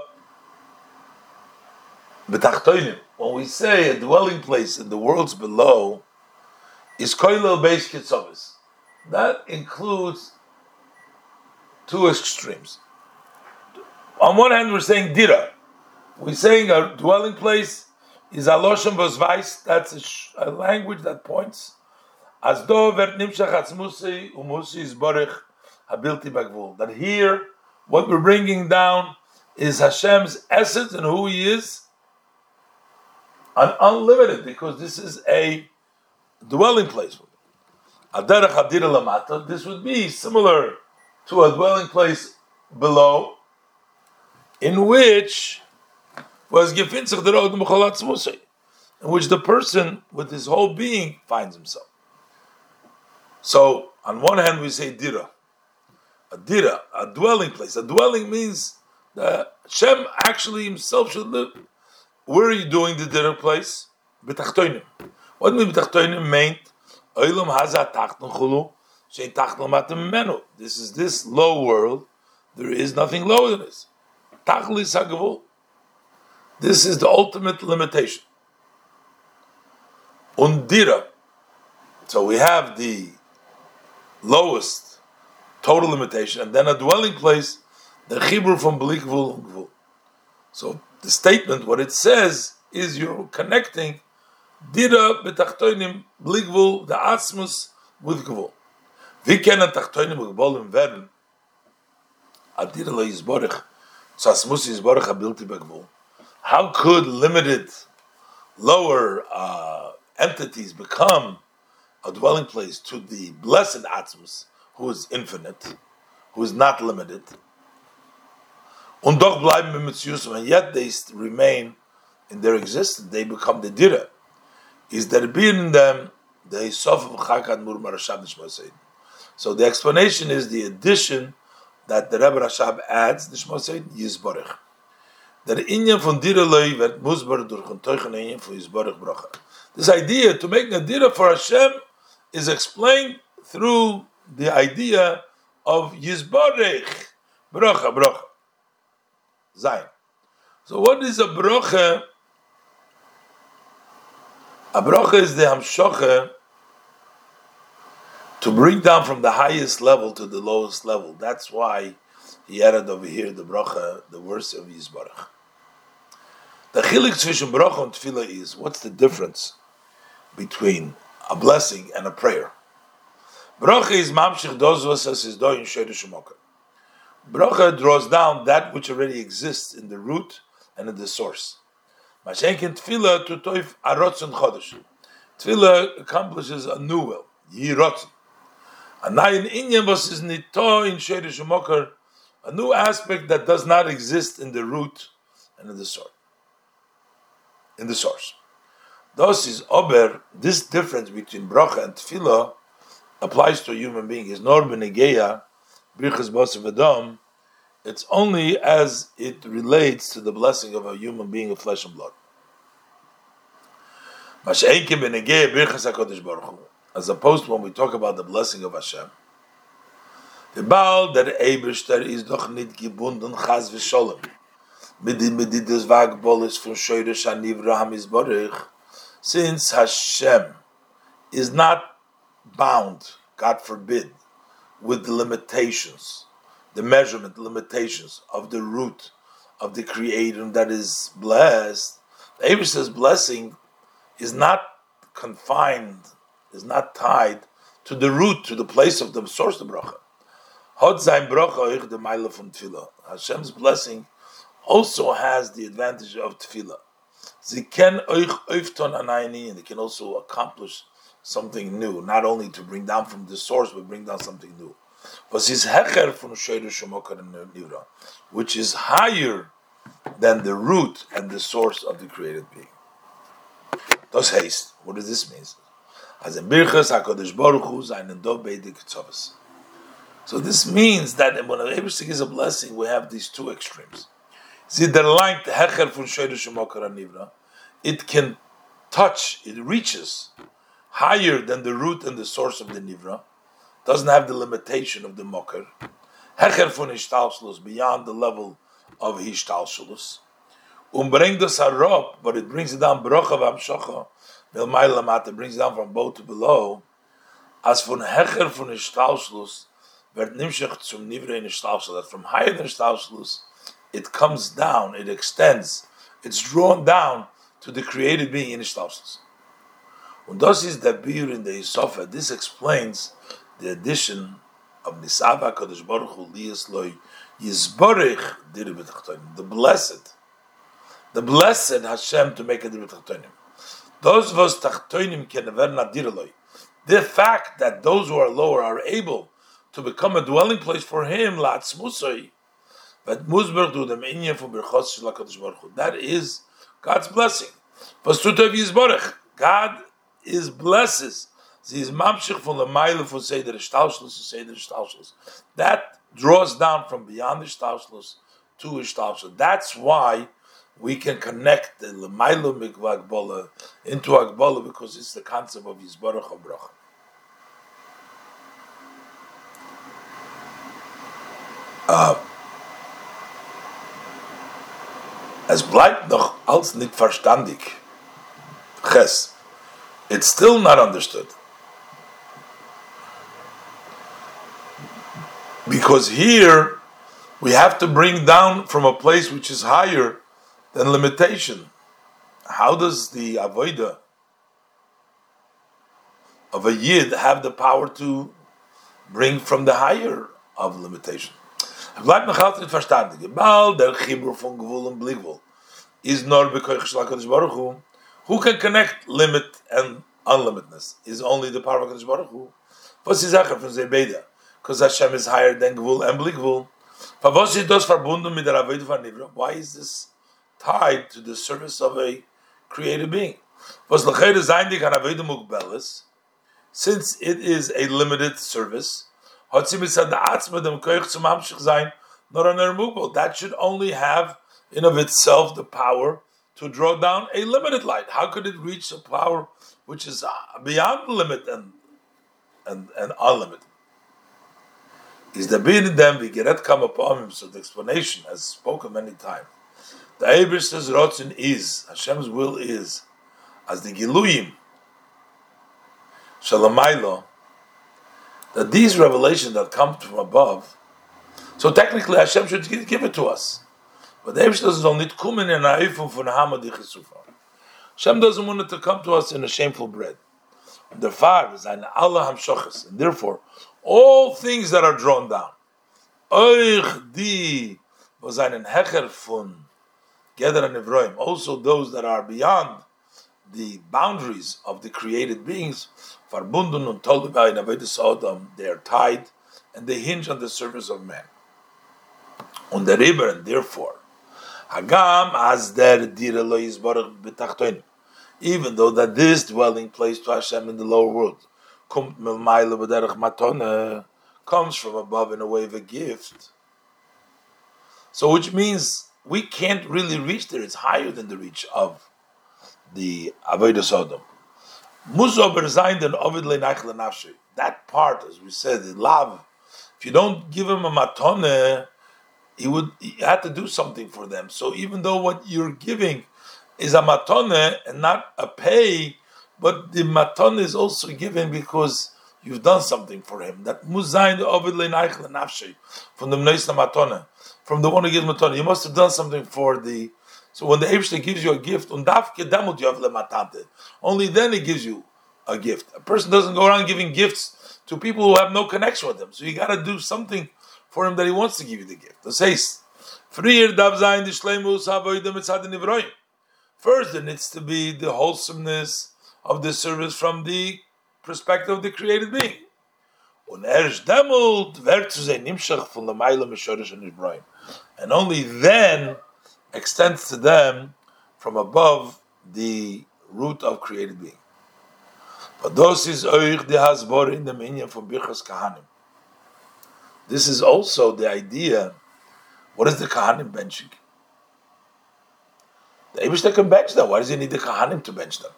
betachtoinim when we say a dwelling place in the worlds below is koilel beis kitzovis. That includes two extremes. On one hand, we're saying dira. We're saying a dwelling place is aloshim vosvais. That's a, a, language that points as do vert nimshach atzmusi umusi is borich habilti bagvul. That here, what we're bringing down is Hashem's essence and who He is an unlimited because this is a dwelling place. This would be similar to a dwelling place below, in which was in which the person with his whole being finds himself. So, on one hand, we say dira, a dira, a dwelling place. A dwelling means that Shem actually himself should live. Where are you doing the dinner place? What means b'tachtoinim meant? Oilam haza tachton chulu, shein tachton matem menu. This is this low world. There is nothing lower than this. Tachli sagavul. This is the ultimate limitation. Undira. So we have the lowest total limitation, and then a dwelling place, the chibur from Belikvul So the statement, what it says is you're connecting dira betachtoinim bligvul the asmus with gvul. Wie kennen tachtoinim gebolim werden? Adira lo yizborich, so asmus yizborich abilti begvul. How could limited, lower uh, entities become a dwelling place to the blessed Atmos, who is infinite, who is not limited? Und doch bleiben wir and yet they remain in their existence, they become the Dira. Is there being them the Sof of Chakad Murmar Rashab So the explanation is the addition that the Rebbe Rashab adds, Nishma Seid, Yizborich. Der Inyan von Dira Loi wird Musbar durch ein Teuchen Inyan von Yizborich Bracha. This idea to make a Dira for Hashem is explained through the idea of Yizborich, Bracha, Bracha. Zayin. So what is a broche? A broche is the hamshoche to bring down from the highest level to the lowest level. That's why he added over here the broche, the worst of Yisbarach. The chilik zwischen broche and tefillah is what's the difference between a blessing and a prayer? Broche is mamshich dozvas as is do in shemokah. Bracha draws down that which already exists in the root and in the source. Mashenkin Tefillah to toif arotzen chodesh. Tefillah accomplishes a new will, yirotzen. A nayin inyan was is nito in shedish mokar, a new aspect that does not exist in the root and in the source. In the source. Thus is ober, this difference between bracha and tefillah applies to a human being. Is nor benegeya, brichas basav adam, it's only as it relates to the blessing of a human being of flesh and blood. As opposed to when we talk about the blessing of Hashem. The Baal der Eberster doch nicht gebunden chas v'sholem. Mit dem von. Since Hashem is not bound, God forbid, with the limitations the measurement limitations of the root of the creator that is blessed, the Abish's blessing is not confined, is not tied to the root, to the place of the source of bracha. Hot zayin bracha ich de meile tefillah. Hashem's blessing also has the advantage of tefillah. They and they can also accomplish something new, not only to bring down from the source, but bring down something new was his hecher from Nivra, which is higher than the root and the source of the created being. Das haste. What does this mean? As in Birchas HaKadosh Baruch Hu seinen Dov Beidik So this means that when a Ebershtig is a blessing, we have these two extremes. See, the light hecher from Nivra, it can touch, it reaches higher than the root and the source of the Nivra, doesn't have the limitation of the mocker. Hecher von Ishtalshlus, beyond the level of Ishtalshlus. Umbring the sarop, but it brings it down, brocha v'amshocha, milmaylamat, it brings it down from both to below. As von Hecher von Ishtalshlus, wird nimshach zum nivre in Ishtalshlus, that from higher than Ishtalshlus, it comes down, it extends, it's drawn down to the created being in Ishtalshlus. Und das ist der Bier in der Isofa. This explains the addition of Nisava Kadosh Baruch Hu Liyas Loi Yizborich Diribet the blessed, the blessed Hashem to make a Diribet Chatonim. Those us Tachtonim can never nadirloi. The fact that those who are lower are able to become a dwelling place for Him, Latzmusoi, but Muzberg do them inyan for Birchos Shalakadosh Baruch Hu. That is God's blessing. Pasutov Yizborich. God is blesses Sie ist mamschich von der Meile von Seder Stalschluss zu Seder Stalschluss. That draws down from beyond the Stalschluss to the Stalschluss. That's why we can connect the Lemailo Mikva Agbola into Agbola because it's the concept of Yisbarach HaBrach. Uh, es bleibt noch als nicht verstandig. Ches. It's still not understood. Because here we have to bring down from a place which is higher than limitation. How does the avoida of a yid have the power to bring from the higher of limitation? Is nor. Who can connect limit and unlimitedness? Is only the power of Baruch Hu. Was ist Sache Zebeda? Because Hashem is higher than Gvul and Bligvul. Why is this tied to the service of a created being? Since it is a limited service, er that should only have in of itself the power to draw down a limited light. How could it reach a power which is beyond the limit and and, and unlimited? Is the bin them we get come upon him. So the explanation, has spoken many times, the Abish says Rotzin is Hashem's will is as the Giluyim Shalamaylo that these revelations that come from above. So technically, Hashem should give it to us, but the Abish doesn't only kumen in aifum von hamad Hashem doesn't want it to come to us in a shameful bread. The far is an Allah hamshoches, and therefore all things that are drawn down. Also those that are beyond the boundaries of the created beings, Farbundun und they are tied and they hinge on the service of man. On the river, and therefore, Hagam as der. Even though that this dwelling place to Hashem in the lower world, comes from above in a way of a gift. So, which means we can't really reach there. It's higher than the reach of the Avodah Sodom. That part, as we said, the love. If you don't give him a matone, he would he had to do something for them. So even though what you're giving is a matone and not a pay, but the matone is also given because you've done something for him. That muzayin ovid nafshi from the mneisna matone, from the one who gives matone. You must have done something for the. So when the Eibushter gives you a gift, only then he gives you a gift. A person doesn't go around giving gifts to people who have no connection with him. So you got to do something for him that he wants to give you the gift. Mitzad nivroim. First, there needs to be the wholesomeness of the service from the perspective of the created being. And only then extends to them from above the root of created being. But those is hasbor in the from Kahanim. This is also the idea. What is the Kahanim benching? The Eibushter can bench them. Why does he need the Kahanim to bench them?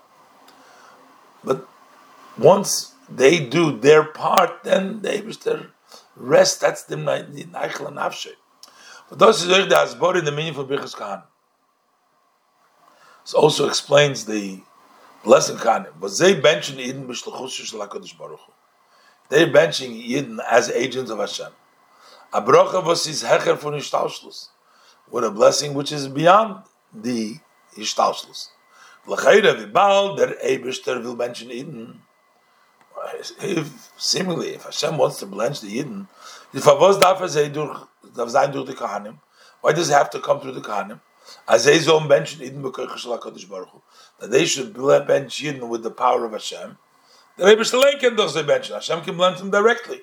Once they do their part, then the Eibushter rest. That's the Neichel and Nafshe. But those is the Asbor in the meaning for Birchas Kahanim. This also explains the blessing Kahanim. But they benching Eden b'shluchus shel Baruch They're benching Eden as agents of Hashem. A brocha was is hecher von Ishtalshlus, with a blessing which is beyond the Ishtalshlus. L'chayre v'bal der Eibishter will mention Eden. If, seemingly, if Hashem wants to blanch the Eden, if Avos er sein durch, die Kahanim, why does it have to come through the Kahanim? As they so mention Eden b'koich shel HaKadosh Baruch Hu, that they should bench Eden with the power of Hashem, the Rebbe Eibishter can do bench Hashem can blend them directly.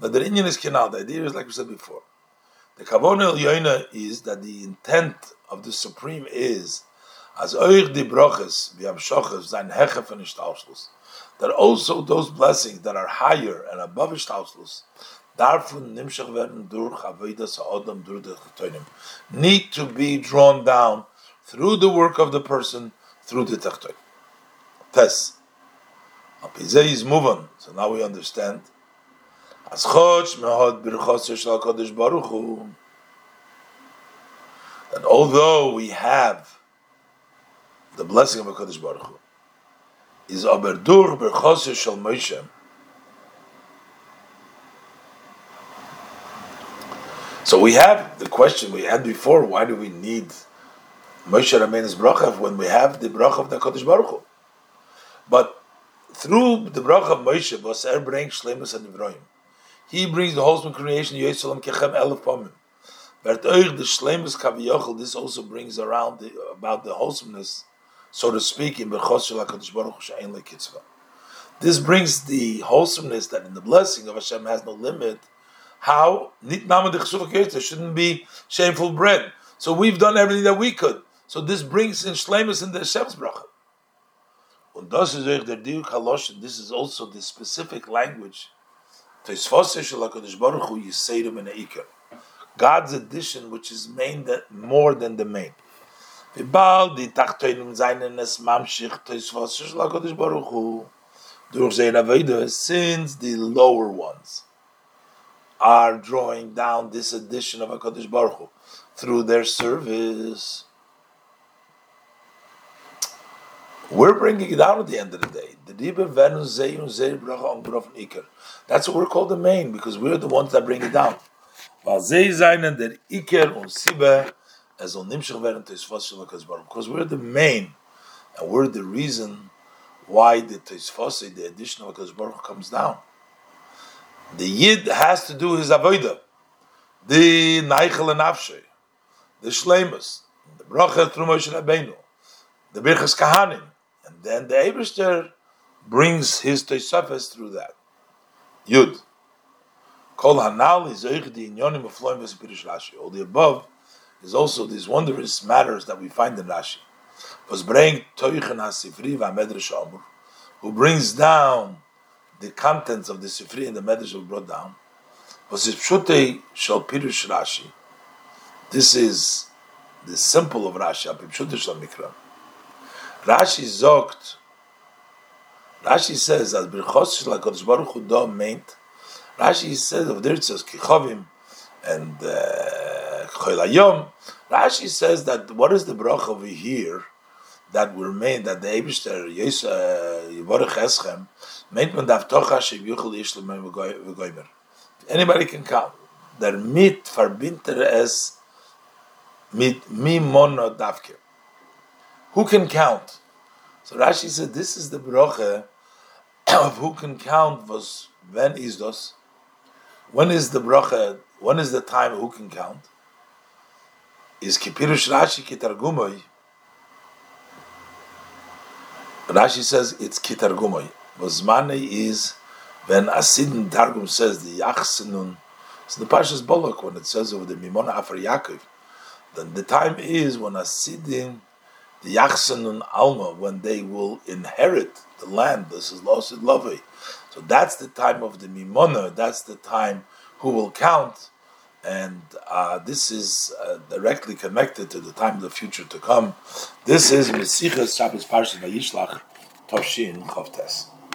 But the Indian is kinal. The idea is like we said before. The kavon el is that the intent of the supreme is as euch die broches wie am shoches sein heche von ishtalschluss. That also those blessings that are higher and above ishtalschluss davon nimshach werden durch avodas ha'odam durch the need to be drawn down through the work of the person through the tachtoin. Test. Apizei is moving. So now we understand as choch mehod birchos shel Kadosh Baruch Hu, that although we have the blessing of Hakadosh Baruch Hu, is aber dur birchos shel Moshe. So we have the question we had before: Why do we need Moshe Rabbeinu's bracha when we have the bracha of the Kadosh Baruch Hu? But through the bracha of Moshe, was er bring shlemus and Ibrahim. He brings the wholesome creation, Yisraelim Kechem Elef Pomim. But the Shlemus Kaviyachel, this also brings around the, about the wholesomeness, so to speak, in Bechos HaKadosh Baruch Hu Kitzvah. This brings the wholesomeness that in the blessing of Hashem has no limit. How? There shouldn't be shameful bread. So we've done everything that we could. So this brings in Shlemus in the Hashem's bracha. Und das ist euch der Diuk This is also the specific language God's addition, which is main that more than the main. Since um the lower ones are drawing down this addition of HaKadosh Baruch Hu through their service, we're bringing it down at the end of the day. That's what we're called the main because we're the ones that bring it down. Because we're the main and we're the reason why the Teisfase, the addition of Hakadosh Baruch comes down. The Yid has to do his avodah, the Neichel and Afshe, the Shlemus, the bracha through Moshe Rabbeinu, the Birchas Kahanim, and then the Eberster brings his Tosafes through that. Yud. All the above is also these wondrous matters that we find in Rashi. Was bring Toichen HaSifri VaMedrash Amur, who brings down the contents of the Sifri and the Medrash were brought down. Was Pshutei Shal Pirush Rashi. This is the simple of Rashi, Pshutei Shal Mikra. Rashi zogt, Rashi says, as Birchos Shal HaKadosh Baruch Hu meant, Rashi says of says Kichovim and uh, Cholayom. Rashi says that what is the brach over here that were made that the Eibishter uh, Yivorech Eschem made man davtocha. Anybody can count. Der mit es mit mi mono davke. Who can count? So Rashi said this is the bracha of who can count was when is this? When is the bracha? When is the time? Who can count? Is kipirush Rashi kitargumoy? Rashi says it's kitargumoy. Vazmane is when Asidin Targum says the Yachsinun. So the Pashas Bolok when it says over the Mimona Afar Yaakov, then the time is when Asidin, the Yachsinun Alma, when they will inherit the land. This is Losid Lovei. So that's the time of the Mimona, that's the time who will count, and uh, this is uh, directly connected to the time of the future to come. This is Mesichas Shabbos Parshas Vayishlach Toshin Chavtes.